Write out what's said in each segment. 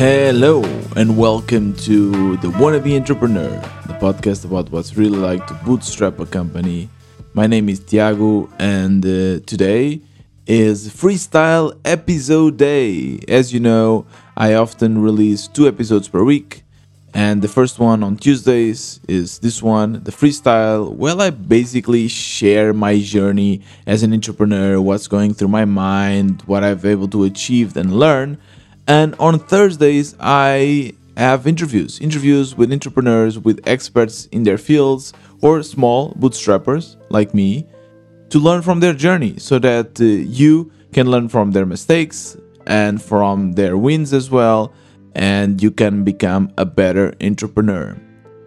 Hello, and welcome to The Wannabe Entrepreneur, the podcast about what's really like to bootstrap a company. My name is Tiago, and uh, today is Freestyle Episode Day. As you know, I often release two episodes per week, and the first one on Tuesdays is this one, the freestyle. Well, I basically share my journey as an entrepreneur, what's going through my mind, what I've able to achieve and learn and on Thursdays, I have interviews interviews with entrepreneurs, with experts in their fields, or small bootstrappers like me to learn from their journey so that uh, you can learn from their mistakes and from their wins as well, and you can become a better entrepreneur.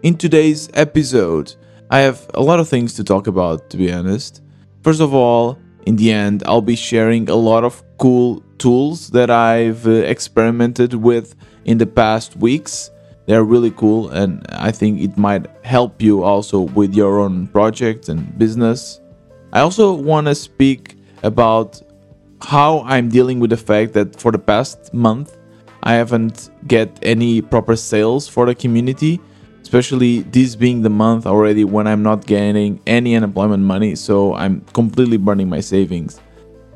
In today's episode, I have a lot of things to talk about, to be honest. First of all, in the end, I'll be sharing a lot of cool tools that I've uh, experimented with in the past weeks. They're really cool, and I think it might help you also with your own project and business. I also want to speak about how I'm dealing with the fact that for the past month I haven't get any proper sales for the community, especially this being the month already when I'm not getting any unemployment money, so I'm completely burning my savings.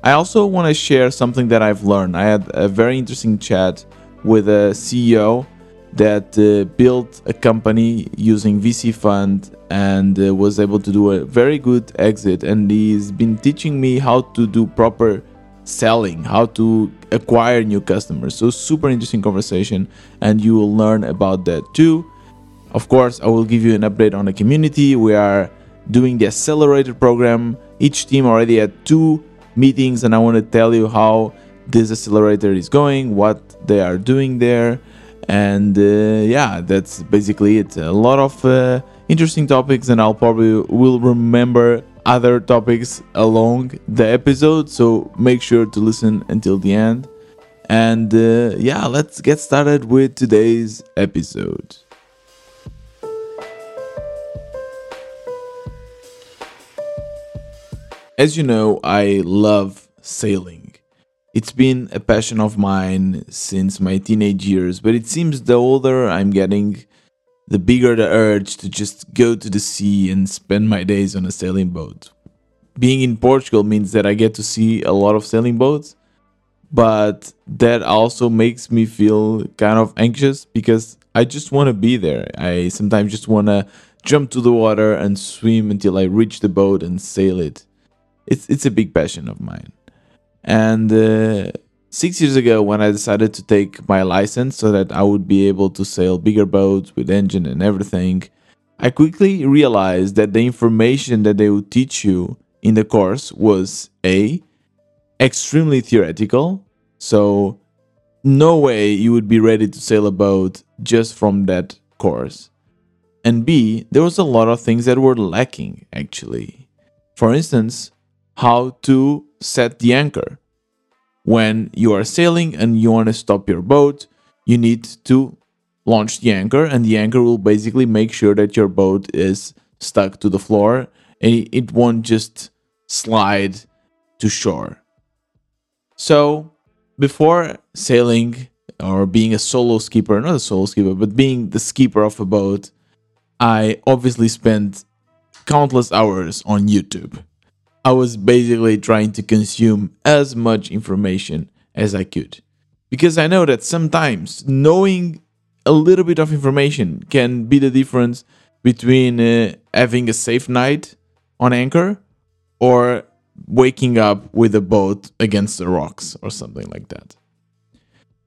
I also want to share something that I've learned. I had a very interesting chat with a CEO that uh, built a company using VC fund and uh, was able to do a very good exit. And he's been teaching me how to do proper selling, how to acquire new customers. So super interesting conversation, and you will learn about that too. Of course, I will give you an update on the community. We are doing the accelerator program. Each team already had two meetings and I want to tell you how this accelerator is going, what they are doing there, and uh, yeah, that's basically it. A lot of uh, interesting topics, and I'll probably will remember other topics along the episode. So make sure to listen until the end. And uh, yeah, let's get started with today's episode. As you know, I love sailing. It's been a passion of mine since my teenage years, but it seems the older I'm getting, the bigger the urge to just go to the sea and spend my days on a sailing boat. Being in Portugal means that I get to see a lot of sailing boats, but that also makes me feel kind of anxious because I just want to be there. I sometimes just want to jump to the water and swim until I reach the boat and sail it it's it's a big passion of mine. And uh, six years ago, when I decided to take my license so that I would be able to sail bigger boats with engine and everything, I quickly realized that the information that they would teach you in the course was a extremely theoretical. So no way you would be ready to sail a boat just from that course. And B, there was a lot of things that were lacking actually. For instance, how to set the anchor. When you are sailing and you want to stop your boat, you need to launch the anchor, and the anchor will basically make sure that your boat is stuck to the floor and it won't just slide to shore. So, before sailing or being a solo skipper, not a solo skipper, but being the skipper of a boat, I obviously spent countless hours on YouTube. I was basically trying to consume as much information as I could. Because I know that sometimes knowing a little bit of information can be the difference between uh, having a safe night on anchor or waking up with a boat against the rocks or something like that.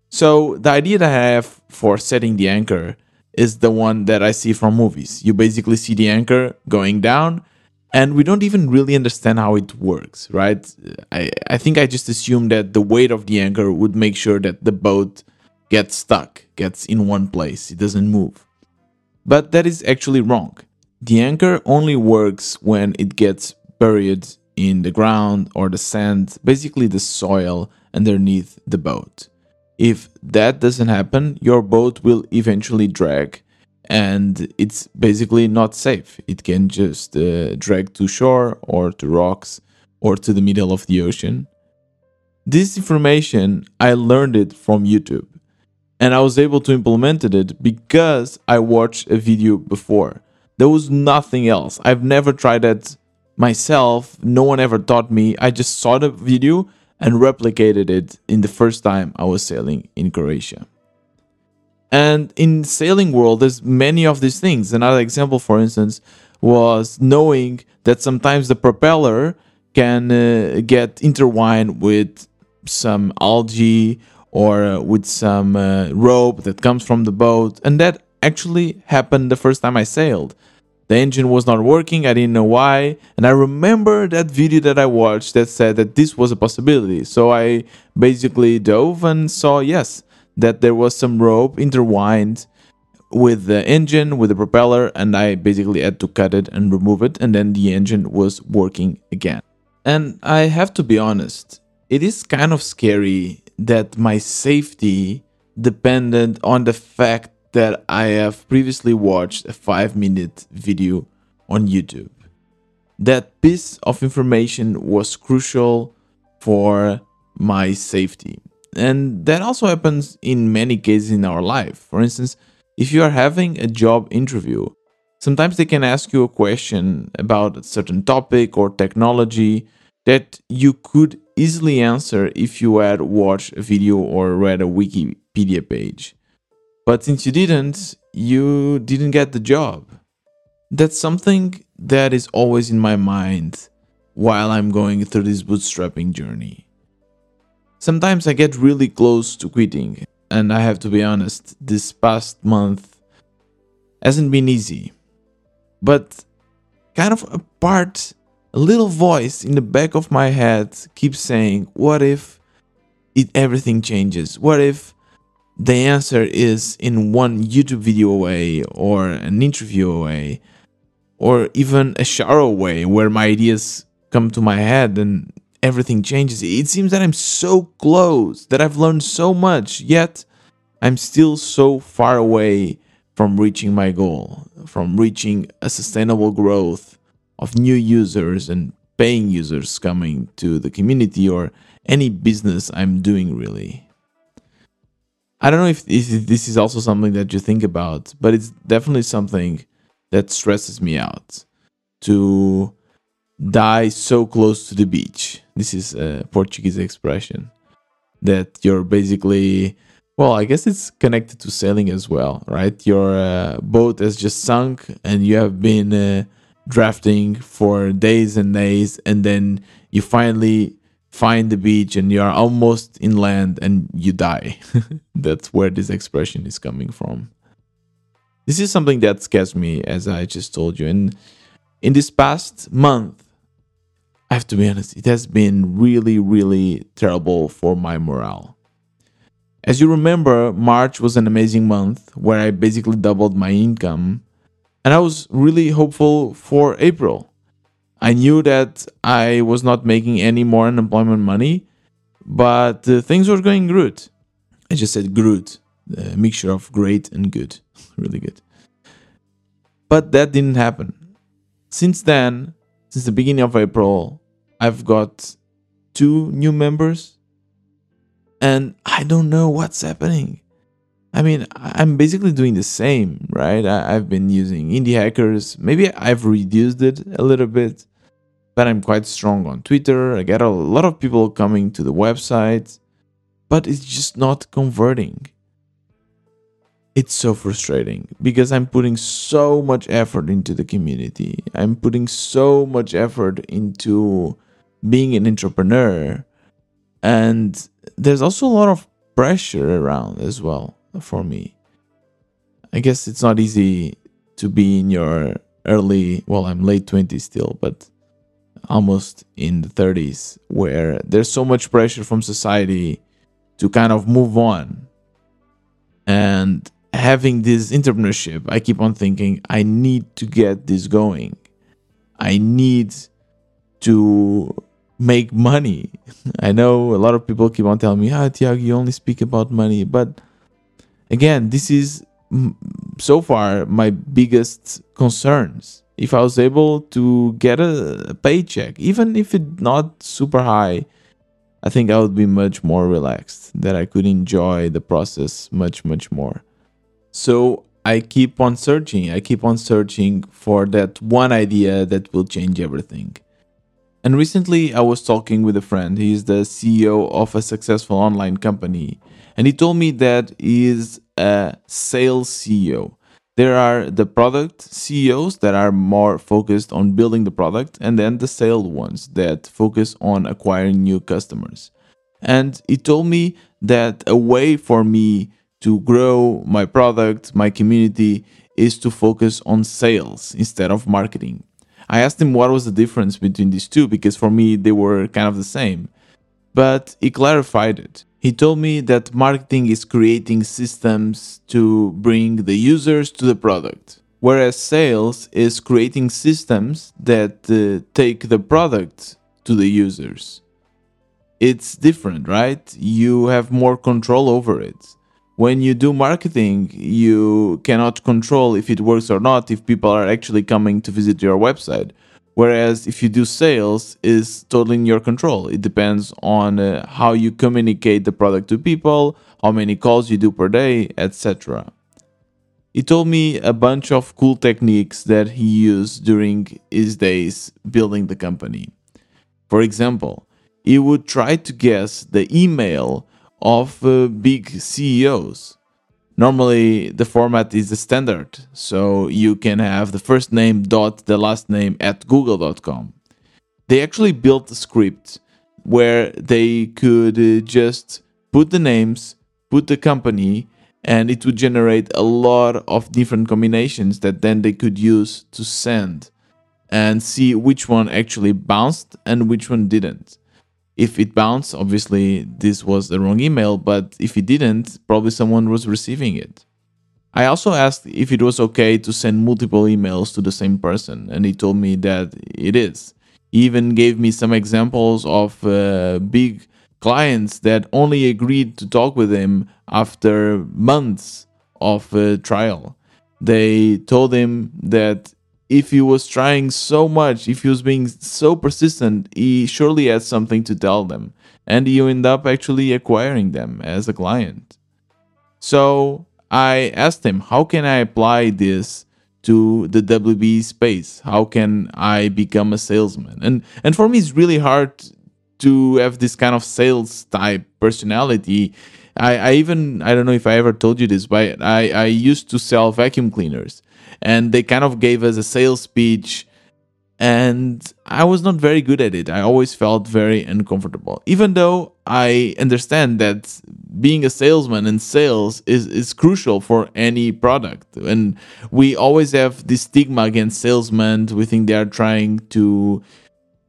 So, the idea that I have for setting the anchor is the one that I see from movies. You basically see the anchor going down and we don't even really understand how it works, right? I, I think I just assumed that the weight of the anchor would make sure that the boat gets stuck, gets in one place, it doesn't move. But that is actually wrong. The anchor only works when it gets buried in the ground or the sand, basically the soil underneath the boat. If that doesn't happen, your boat will eventually drag and it's basically not safe. It can just uh, drag to shore or to rocks or to the middle of the ocean. This information, I learned it from YouTube. And I was able to implement it because I watched a video before. There was nothing else. I've never tried that myself. No one ever taught me. I just saw the video and replicated it in the first time I was sailing in Croatia. And in sailing world, there's many of these things. Another example, for instance, was knowing that sometimes the propeller can uh, get intertwined with some algae or uh, with some uh, rope that comes from the boat. And that actually happened the first time I sailed. The engine was not working, I didn't know why. And I remember that video that I watched that said that this was a possibility. So I basically dove and saw, yes, that there was some rope intertwined with the engine, with the propeller, and I basically had to cut it and remove it, and then the engine was working again. And I have to be honest, it is kind of scary that my safety depended on the fact that I have previously watched a 5 minute video on YouTube. That piece of information was crucial for my safety. And that also happens in many cases in our life. For instance, if you are having a job interview, sometimes they can ask you a question about a certain topic or technology that you could easily answer if you had watched a video or read a Wikipedia page. But since you didn't, you didn't get the job. That's something that is always in my mind while I'm going through this bootstrapping journey. Sometimes I get really close to quitting, and I have to be honest, this past month hasn't been easy. But kind of a part, a little voice in the back of my head keeps saying, What if it everything changes? What if the answer is in one YouTube video away or an interview away or even a shower away where my ideas come to my head and everything changes. It seems that I'm so close, that I've learned so much, yet I'm still so far away from reaching my goal, from reaching a sustainable growth of new users and paying users coming to the community or any business I'm doing really. I don't know if, if this is also something that you think about, but it's definitely something that stresses me out to die so close to the beach. This is a Portuguese expression that you're basically, well, I guess it's connected to sailing as well, right? Your uh, boat has just sunk and you have been uh, drafting for days and days, and then you finally find the beach and you are almost inland and you die. That's where this expression is coming from. This is something that scares me, as I just told you. And in this past month, I have to be honest, it has been really, really terrible for my morale. As you remember, March was an amazing month where I basically doubled my income, and I was really hopeful for April. I knew that I was not making any more unemployment money, but uh, things were going good. I just said good, a mixture of great and good, really good. But that didn't happen. Since then, since the beginning of April, I've got two new members, and I don't know what's happening. I mean, I'm basically doing the same, right? I, have been using indie hackers. Maybe I've reduced it a little bit, but I'm quite strong on Twitter. I get a lot of people coming to the website, but it's just not converting. It's so frustrating because I'm putting so much effort into the community. I'm putting so much effort into being an entrepreneur. And there's also a lot of pressure around as well for me. I guess it's not easy to be in your early, well, I'm late 20s still, but almost in the 30s where there's so much pressure from society to kind of move on and having this entrepreneurship i keep on thinking i need to get this going i need to make money i know a lot of people keep on telling me ah tiago you only speak about money but again this is so far my biggest concerns if I was able to get a, paycheck, even if it's not super high, I think I would be much more relaxed, that I could enjoy the process much, much more. So I keep on searching. I keep on searching for that one idea that will change everything. And recently I was talking with a friend. He's the CEO of a successful online company. And he told me that he is a sales CEO. There are the product CEOs that are more focused on building the product, and then the sale ones that focus on acquiring new customers. And he told me that a way for me to grow my product, my community, is to focus on sales instead of marketing. I asked him what was the difference between these two because for me they were kind of the same. But he clarified it. He told me that marketing is creating systems to bring the users to the product, whereas sales is creating systems that uh, take the product to the users. It's different, right? You have more control over it. When you do marketing, you cannot control if it works or not, if people are actually coming to visit your website Whereas if you do sales, is totally in your control. It depends on uh, how you communicate the product to people, how many calls you do per day, etc. He told me a bunch of cool techniques that he used during his days building the company. For example, he would try to guess the email of uh, big CEOs Normally, the format is the standard, so you can have the first name dot the last name at google.com. They actually built a script where they could uh, just put the names, put the company, and it would generate a lot of different combinations that then they could use to send and see which one actually bounced and which one didn't. If it bounced, obviously this was the wrong email, but if it didn't, probably someone was receiving it. I also asked if it was okay to send multiple emails to the same person, and he told me that it is. He even gave me some examples of uh, big clients that only agreed to talk with him after months of uh, trial. They told him that if he was trying so much, if he was being so persistent, he surely had something to tell them. And you end up actually acquiring them as a client. So I asked him, how can I apply this to the WB space? How can I become a salesman? And and for me it's really hard to have this kind of sales type personality. I, I even I don't know if I ever told you this, but I, I used to sell vacuum cleaners and they kind of gave us a sales speech and I was not very good at it. I always felt very uncomfortable. Even though I understand that being a salesman and sales is, is crucial for any product. And we always have this stigma against salesmen. We think they are trying to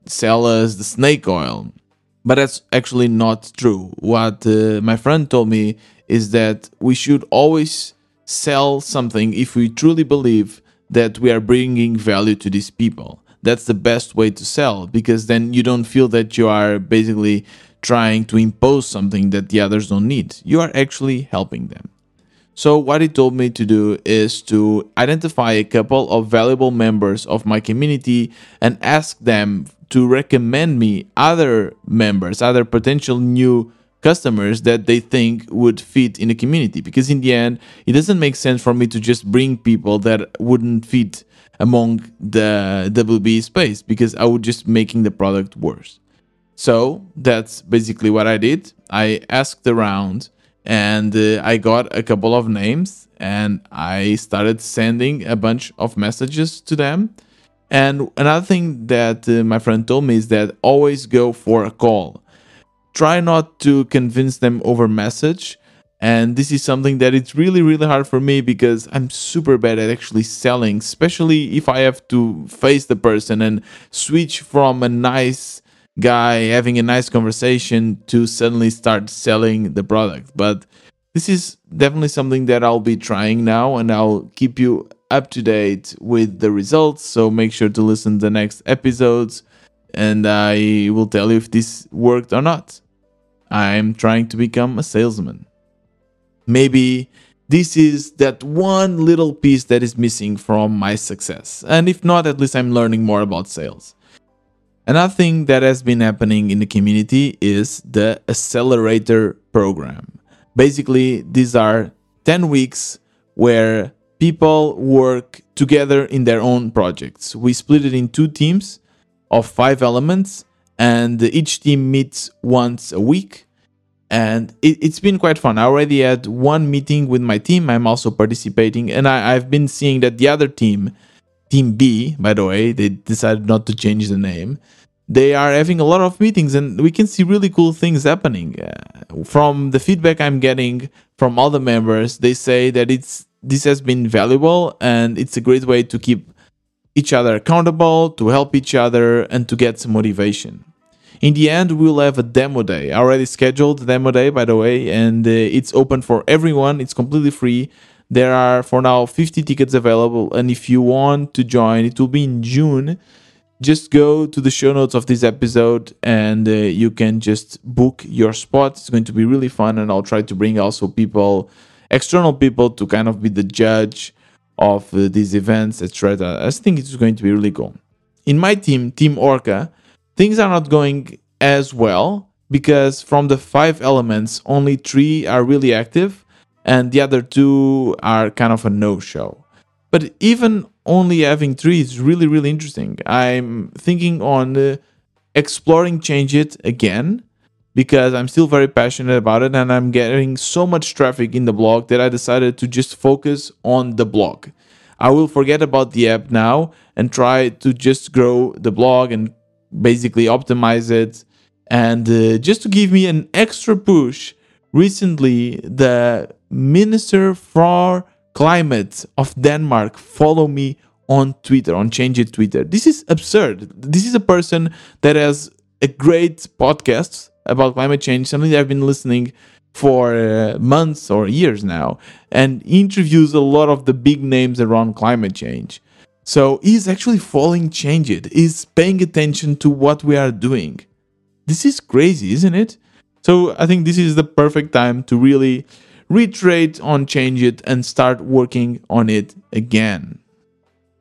sell us the snake oil. But that's actually not true. What uh, my friend told me is that we should always sell something if we truly believe that we are bringing value to these people. That's the best way to sell because then you don't feel that you are basically trying to impose something that the others don't need. You are actually helping them. So, what he told me to do is to identify a couple of valuable members of my community and ask them to recommend me other members, other potential new customers that they think would fit in the community because in the end it doesn't make sense for me to just bring people that wouldn't fit among the WB space because I would just making the product worse. So that's basically what I did. I asked around and uh, I got a couple of names and I started sending a bunch of messages to them. And another thing that uh, my friend told me is that always go for a call. Try not to convince them over message. And this is something that it's really really hard for me because i'm super bad at actually selling especially if i have to face the person and switch from a nice guy having a nice conversation to suddenly start selling the product. But this is definitely something that i'll be trying now and i'll keep you up to date with the results so make sure to listen to the next episodes and I will tell you if this worked or not. I'm trying to become a salesman. Maybe this is that one little piece that is missing from my success. And if not, at least I'm learning more about sales. Another thing that has been happening in the community is the accelerator program. Basically, these are 10 weeks where people work together in their own projects. We split it in two teams of five elements, and each team meets once a week. And it, has been quite fun. I already had one meeting with my team. I'm also participating, and I, I've been seeing that the other team, Team B, by the way, they decided not to change the name. They are having a lot of meetings, and we can see really cool things happening. Uh, from the feedback I'm getting from all the members, they say that it's this has been valuable and it's a great way to keep each other accountable, to help each other, and to get some motivation. In the end, we'll have a demo day. I already scheduled demo day, by the way, and uh, it's open for everyone. It's completely free. There are for now 50 tickets available, and if you want to join, it will be in June. Just go to the show notes of this episode and uh, you can just book your spot. It's going to be really fun, and I'll try to bring also people, external people, to kind of be the judge of uh, these events, etc. I think it's going to be really cool. In my team, Team Orca, things are not going as well because from the five elements, only three are really active and the other two are kind of a no show. But even only having three is really, really interesting. I'm thinking on uh, exploring Change It again because I'm still very passionate about it and I'm getting so much traffic in the blog that I decided to just focus on the blog. I will forget about the app now and try to just grow the blog and basically optimize it. And uh, just to give me an extra push, recently the Minister for Climate of Denmark follow me on Twitter, on Change It Twitter. This is absurd. This is a person that has a great podcast about climate change, something that I've been listening for uh, months or years now, and interviews a lot of the big names around climate change. So he's actually following Change It, he's paying attention to what we are doing. This is crazy, isn't it? So I think this is the perfect time to really reiterate on Change It and start working on it again.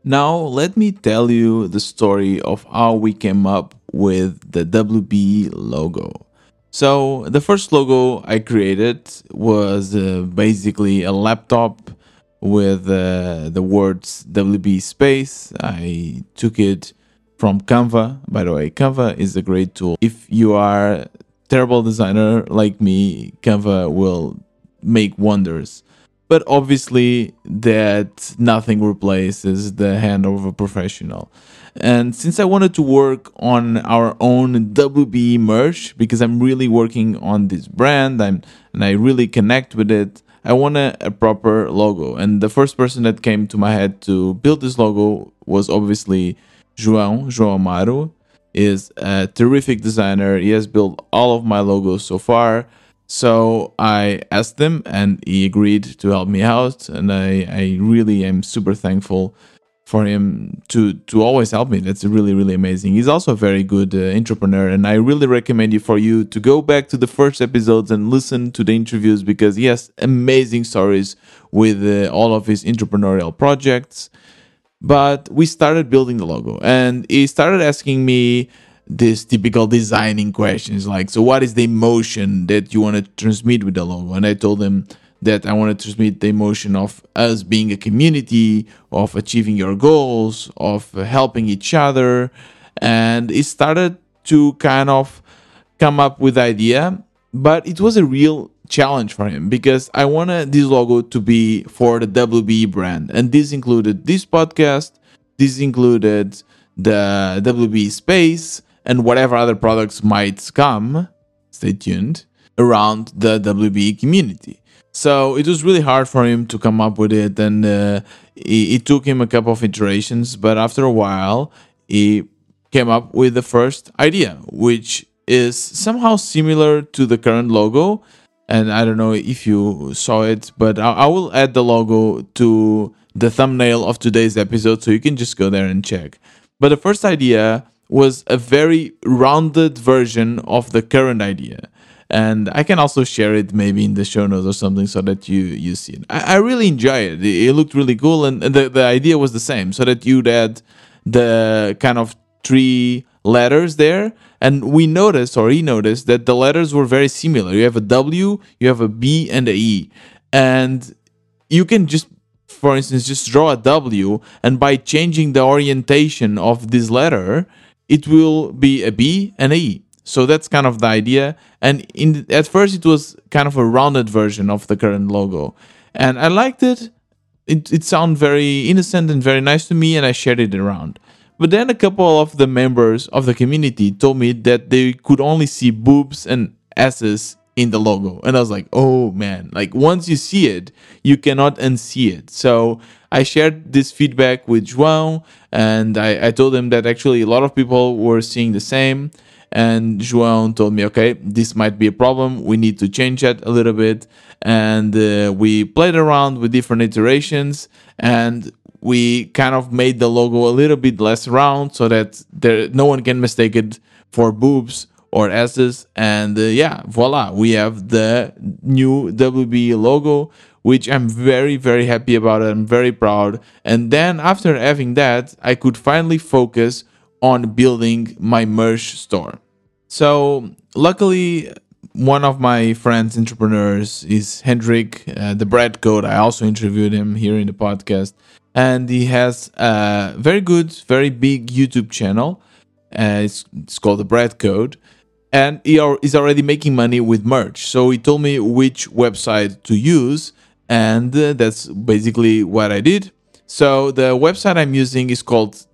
Now, let me tell you the story of how we came up with the WB logo. So, the first logo I created was uh, basically a laptop with uh, the words WB space. I took it from Canva. By the way, Canva is a great tool. If you are terrible designer like me, Canva will make wonders but obviously that nothing replaces the hand of a professional. And since I wanted to work on our own WB merch because I'm really working on this brand I'm, and I really connect with it, I wanted a proper logo. And the first person that came to my head to build this logo was obviously João, João Amaro is a terrific designer. He has built all of my logos so far. So I asked him, and he agreed to help me out. And I, I really am super thankful for him to to always help me. That's really really amazing. He's also a very good uh, entrepreneur, and I really recommend you for you to go back to the first episodes and listen to the interviews because he has amazing stories with uh, all of his entrepreneurial projects. But we started building the logo, and he started asking me this typical designing questions like so what is the emotion that you want to transmit with the logo and i told him that i want to transmit the emotion of us being a community of achieving your goals of helping each other and it started to kind of come up with the idea but it was a real challenge for him because i wanted this logo to be for the wb brand and this included this podcast this included the wb space and whatever other products might come, stay tuned, around the WB community. So it was really hard for him to come up with it, and uh, it, it took him a couple of iterations. But after a while, he came up with the first idea, which is somehow similar to the current logo. And I don't know if you saw it, but I, I will add the logo to the thumbnail of today's episode so you can just go there and check. But the first idea was a very rounded version of the current idea. And I can also share it maybe in the show notes or something so that you you see it. I, I really enjoy it. It looked really cool, and the, the idea was the same, so that you'd add the kind of three letters there and we noticed or he noticed that the letters were very similar you have a w you have a b and a e and you can just for instance just draw a w and by changing the orientation of this letter it will be a b and a e so that's kind of the idea and in at first it was kind of a rounded version of the current logo and i liked it it, it sounded very innocent and very nice to me and i shared it around but then a couple of the members of the community told me that they could only see boobs and asses in the logo. And I was like, oh man, like once you see it, you cannot unsee it. So I shared this feedback with João and I, I told him that actually a lot of people were seeing the same. And João told me, okay, this might be a problem. We need to change it a little bit. And uh, we played around with different iterations. And we kind of made the logo a little bit less round so that there no one can mistake it for boobs or S's. And uh, yeah, voila, we have the new WB logo, which I'm very, very happy about. I'm very proud. And then after having that, I could finally focus on building my merch store. So luckily, one of my friends, entrepreneurs, is Hendrik, uh, the Bread Code. I also interviewed him here in the podcast and he has a very good, very big YouTube channel. Uh, it's, it's called the Bread Code, and he are, is already making money with merch. So he told me which website to use, and uh, that's basically what I did. So the website I'm using is called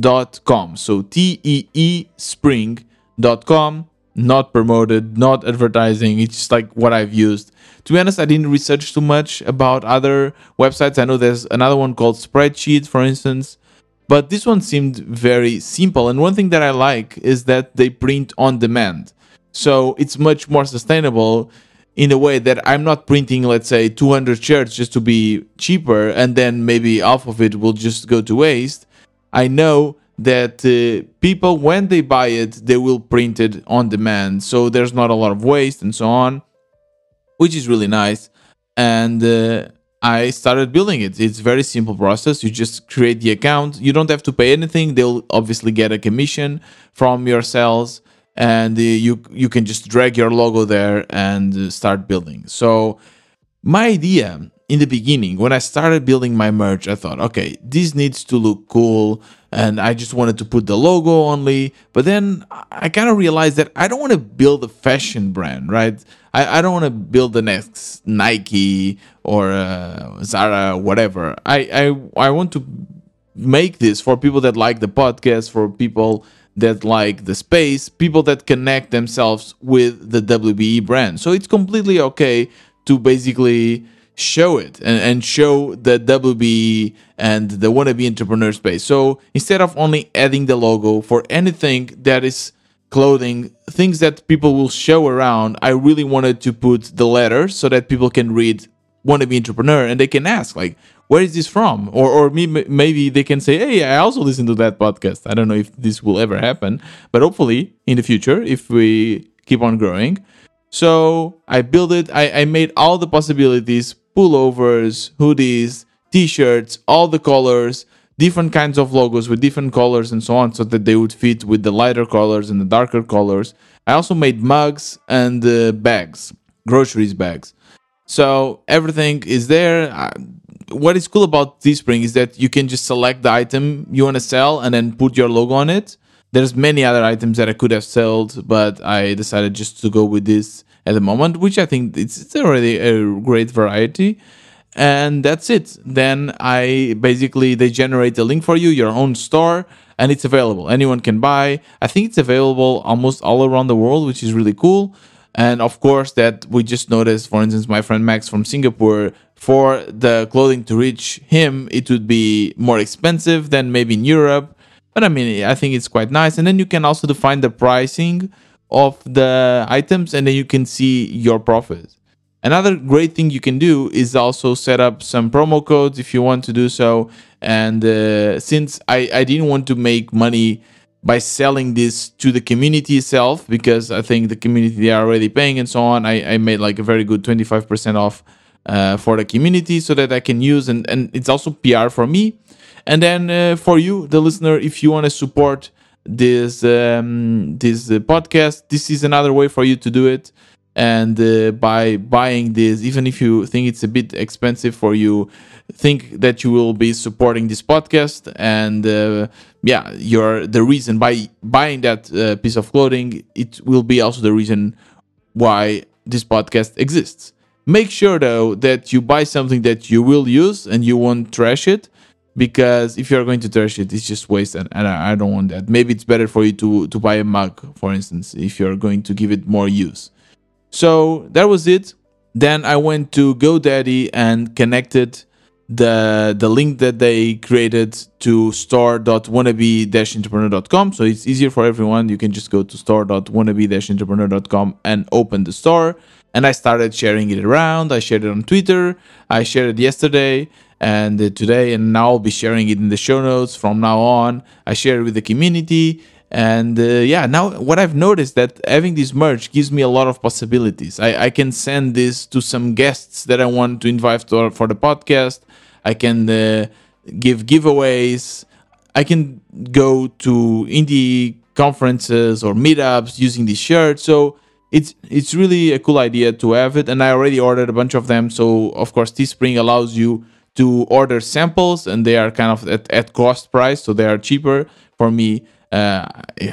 teespring.com. So T E E spring.com. Not promoted, not advertising. It's just like what I've used to be honest, I didn't research too much about other websites. I know there's another one called Spreadshirt, for instance, but this one seemed very simple. And one thing that I like is that they print on demand. So it's much more sustainable in a way that I'm not printing, let's say, 200 shirts just to be cheaper and then maybe half of it will just go to waste. I know that uh, people, when they buy it, they will print it on demand. So there's not a lot of waste and so on which is really nice. And uh, I started building it. It's very simple process. You just create the account. You don't have to pay anything. They'll obviously get a commission from your sales, and uh, you you can just drag your logo there and uh, start building. So my idea in the beginning when I started building my merch, I thought, okay, this needs to look cool and I just wanted to put the logo only. But then I kind of realized that I don't want to build a fashion brand, right? I, I don't want to build the next Nike or uh, Zara, whatever. I, I I want to make this for people that like the podcast, for people that like the space, people that connect themselves with the WBE brand. So it's completely okay to basically show it and, and show the WB and the wannabe entrepreneur space. So instead of only adding the logo for anything that is clothing, things that people will show around, I really wanted to put the letters so that people can read wannabe entrepreneur and they can ask like, where is this from? Or or me, maybe they can say, hey, I also listen to that podcast. I don't know if this will ever happen, but hopefully in the future, if we keep on growing. So I built it. I, I made all the possibilities pullovers, hoodies, t-shirts, all the colors, different kinds of logos with different colors and so on, so that they would fit with the lighter colors and the darker colors. I also made mugs and uh, bags, groceries bags. So everything is there. Uh, what is cool about Teespring is that you can just select the item you want to sell and then put your logo on it. There's many other items that I could have sold, but I decided just to go with this at the moment, which I think it's, it's already a great variety. And that's it. Then I basically they generate a link for you, your own store, and it's available. Anyone can buy. I think it's available almost all around the world, which is really cool. And of course, that we just noticed, for instance, my friend Max from Singapore, for the clothing to reach him, it would be more expensive than maybe in Europe. But I mean, I think it's quite nice. And then you can also define the pricing of the items and then you can see your profits. Another great thing you can do is also set up some promo codes if you want to do so. And uh, since I, I didn't want to make money by selling this to the community itself, because I think the community they are already paying and so on, I, I made like a very good 25% off uh, for the community so that I can use. And, and it's also PR for me. And then uh, for you, the listener, if you want to support this um, this uh, podcast, this is another way for you to do it. And uh, by buying this, even if you think it's a bit expensive for you, think that you will be supporting this podcast. And uh, yeah, you're the reason by buying that uh, piece of clothing, it will be also the reason why this podcast exists. Make sure though that you buy something that you will use and you won't trash it because if you're going to trash it, it's just waste, and, and I, I don't want that. Maybe it's better for you to to buy a mug, for instance, if you're going to give it more use. So that was it. Then I went to GoDaddy and connected the the link that they created to store.wannabe-entrepreneur.com. So it's easier for everyone. You can just go to store.wannabe-entrepreneur.com and open the store. And I started sharing it around. I shared it on Twitter. I shared it yesterday and uh, today and now I'll be sharing it in the show notes. From now on. I share it with the community. And uh, yeah now what i've noticed that having this merch gives me a lot of possibilities. I, I can send this to some guests that i want to invite to, for the podcast. I can uh, give giveaways. I can go to indie conferences or meetups using this shirt. So it's it's really a cool idea to have it. And i already ordered a bunch of them. So of course teespring allows you to order samples and they are kind of at, at cost price so they are cheaper for me uh,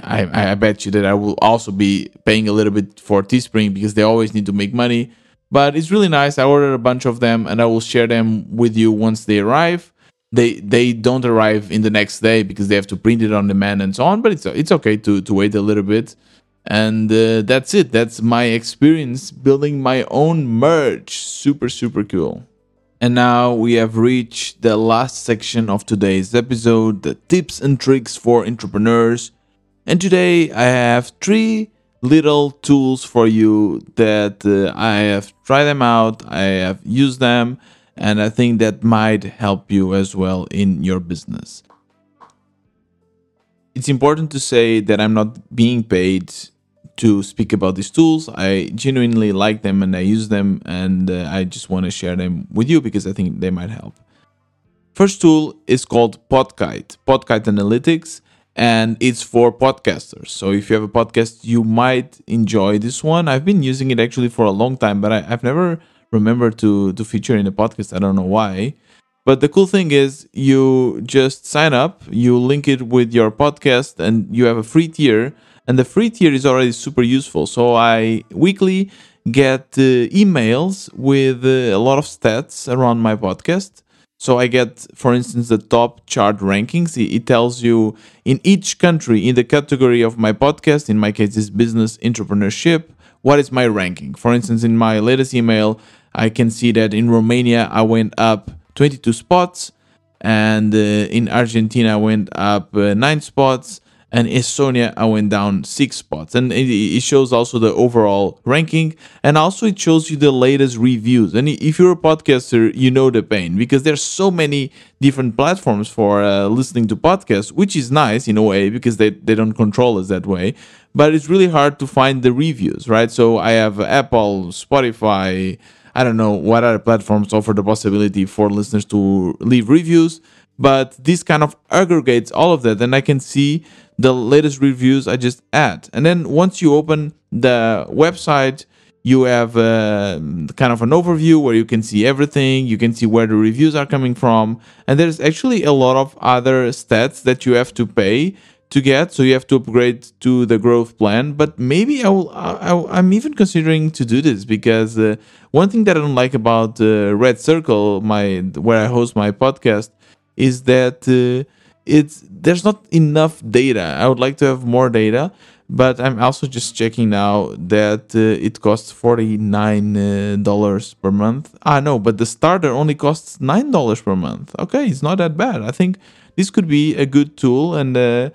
I, I bet you that I will also be paying a little bit for Teespring because they always need to make money. But it's really nice. I ordered a bunch of them and I will share them with you once they arrive. They they don't arrive in the next day because they have to print it on demand and so on. But it's it's okay to to wait a little bit. And uh, that's it. That's my experience building my own merch. Super super cool. And now we have reached the last section of today's episode the tips and tricks for entrepreneurs. And today I have three little tools for you that uh, I have tried them out, I have used them, and I think that might help you as well in your business. It's important to say that I'm not being paid to speak about these tools. I genuinely like them and I use them, and uh, I just want to share them with you because I think they might help. First tool is called Podkite, Podkite Analytics, and it's for podcasters. So if you have a podcast, you might enjoy this one. I've been using it actually for a long time, but I, have never remembered to to feature in a podcast. I don't know why. But the cool thing is, you just sign up, you link it with your podcast, and you have a free tier and the free tier is already super useful. So I weekly get uh, emails with uh, a lot of stats around my podcast. So I get, for instance, the top chart rankings. It tells you in each country, in the category of my podcast, in my case, is business entrepreneurship, what is my ranking. For instance, in my latest email, I can see that in Romania, I went up 22 spots, and uh, in Argentina, I went up uh, nine spots and Estonia I went down six spots. And it, shows also the overall ranking, and also it shows you the latest reviews. And if you're a podcaster, you know the pain because there's so many different platforms for uh, listening to podcasts, which is nice in a way because they, they don't control us that way. But it's really hard to find the reviews, right? So I have Apple, Spotify. I don't know what other platforms offer the possibility for listeners to leave reviews, but this kind of aggregates all of that, and I can see the latest reviews I just add. And then once you open the website, you have uh, kind of an overview where you can see everything, you can see where the reviews are coming from, and there's actually a lot of other stats that you have to pay to get. So you have to upgrade to the growth plan. But maybe i will I, am even considering to do this because uh, one thing that i don't like about uh, RedCircle my where i host my podcast is that uh, it's there's not enough data. I would like to have more data, but I'm also just checking now that uh, it costs forty nine uh, dollars per month. Ah, no, but the starter only costs nine dollars per month. Okay, it's not that bad. I think this could be a good tool, and uh,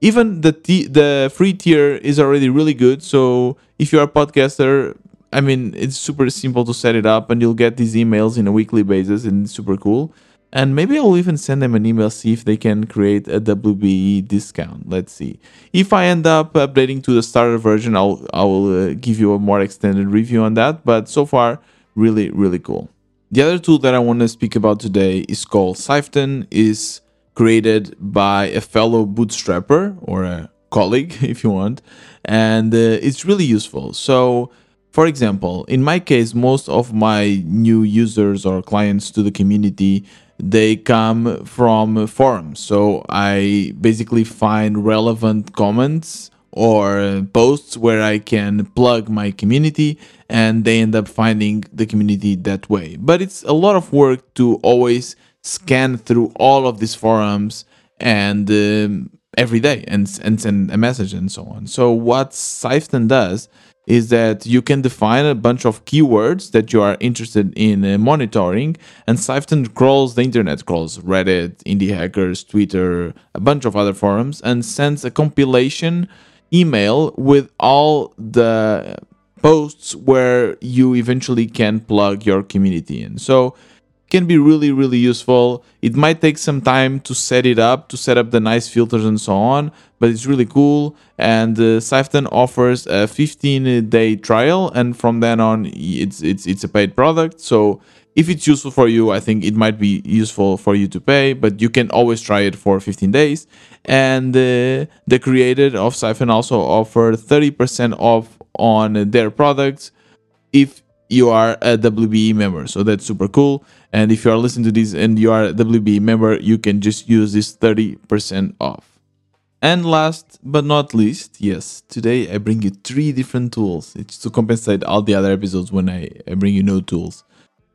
even the the free tier is already really good. So if you're a podcaster. I mean, it's super simple to set it up, and you'll get these emails in a weekly basis, and it's super cool and maybe I'll even send them an email see if they can create a WBE discount. Let's see. If I end up updating to the starter version, I'll I will uh, give you a more extended review on that. But so far, really really cool. The other tool that I want to speak about today is called Syften. is created by a fellow bootstrapper or a colleague if you want, and uh, it's really useful. So, for example, in my case, most of my new users or clients to the community they come from forums. So I basically find relevant comments or posts where I can plug my community and they end up finding the community that way. But it's a lot of work to always scan through all of these forums and um, every day and, and send a message and so on. So what Syften does is that you can define a bunch of keywords that you are interested in uh, monitoring and Syften crawls the internet crawls reddit indie hackers twitter a bunch of other forums and sends a compilation email with all the posts where you eventually can plug your community in. So can be really really useful. It might take some time to set it up to set up the nice filters and so on but it's really cool and uh, offers a 15 day trial and from then on it's it's it's a paid product so if it's useful for you i think it might be useful for you to pay but you can always try it for 15 days and uh, the creator of Syften also offer 30% off on their products if you are a WBE member. So that's super cool. And if you are listening to this and you are a WBE member, you can just use this 30% off. And last but not least, yes, today I bring you three different tools. It's to compensate all the other episodes when I, I bring you no tools.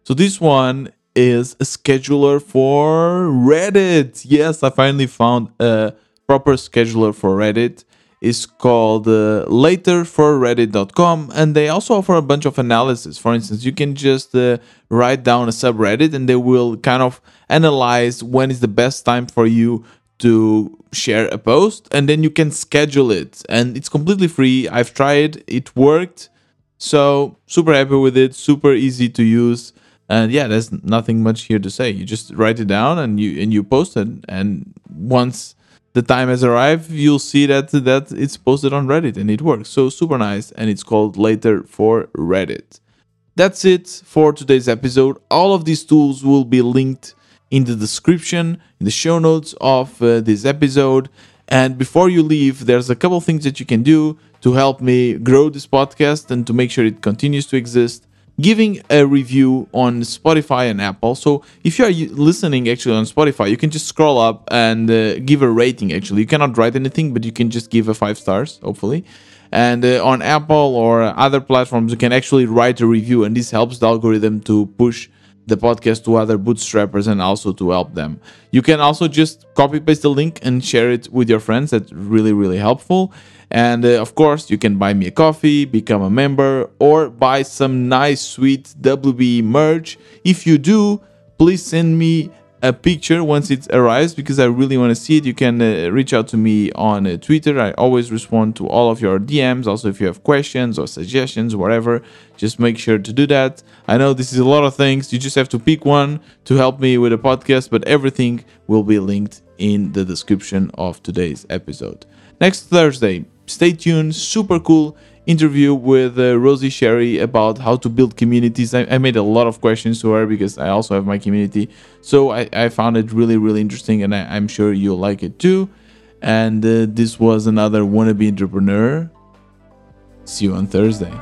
So this one is a scheduler for Reddit. Yes, I finally found a proper scheduler for Reddit It's called uh, laterforreddit.com and they also offer a bunch of analysis for instance you can just uh, write down a subreddit and they will kind of analyze when is the best time for you to share a post and then you can schedule it. And it's completely free. I've tried. It worked. So super happy with it. Super easy to use. And yeah there's nothing much here to say. You just write it down and you and you post it. And once the time has arrived, you'll see that that it's posted on Reddit and it works. So super nice, and it's called Later for Reddit. That's it for today's episode. All of these tools will be linked in the description, in the show notes of uh, this episode. And before you leave, there's a couple things that you can do to help me grow this podcast and to make sure it continues to exist giving a review on Spotify and Apple. So if you are listening actually on Spotify, you can just scroll up and uh, give a rating. Actually, you cannot write anything, but you can just give a five stars, hopefully. And uh, on Apple or other platforms, you can actually write a review, and this helps the algorithm to push the podcast to other bootstrappers and also to help them. You can also just copy paste the link and share it with your friends. That's really, really helpful. And uh, of course, you can buy me a coffee, become a member, or buy some nice, sweet WB merch. If you do, please send me a picture once it arrives because I really want to see it. You can uh, reach out to me on uh, Twitter. I always respond to all of your DMs. Also, if you have questions or suggestions, whatever, just make sure to do that. I know this is a lot of things. You just have to pick one to help me with the podcast, but everything will be linked in the description of today's episode. Next Thursday, stay tuned. Super cool interview with uh, Rosie Sherry about how to build communities. I, I, made a lot of questions to her because I also have my community. So I, I found it really, really interesting, and I, am sure you'll like it too. And uh, this was another wannabe entrepreneur. See you on Thursday.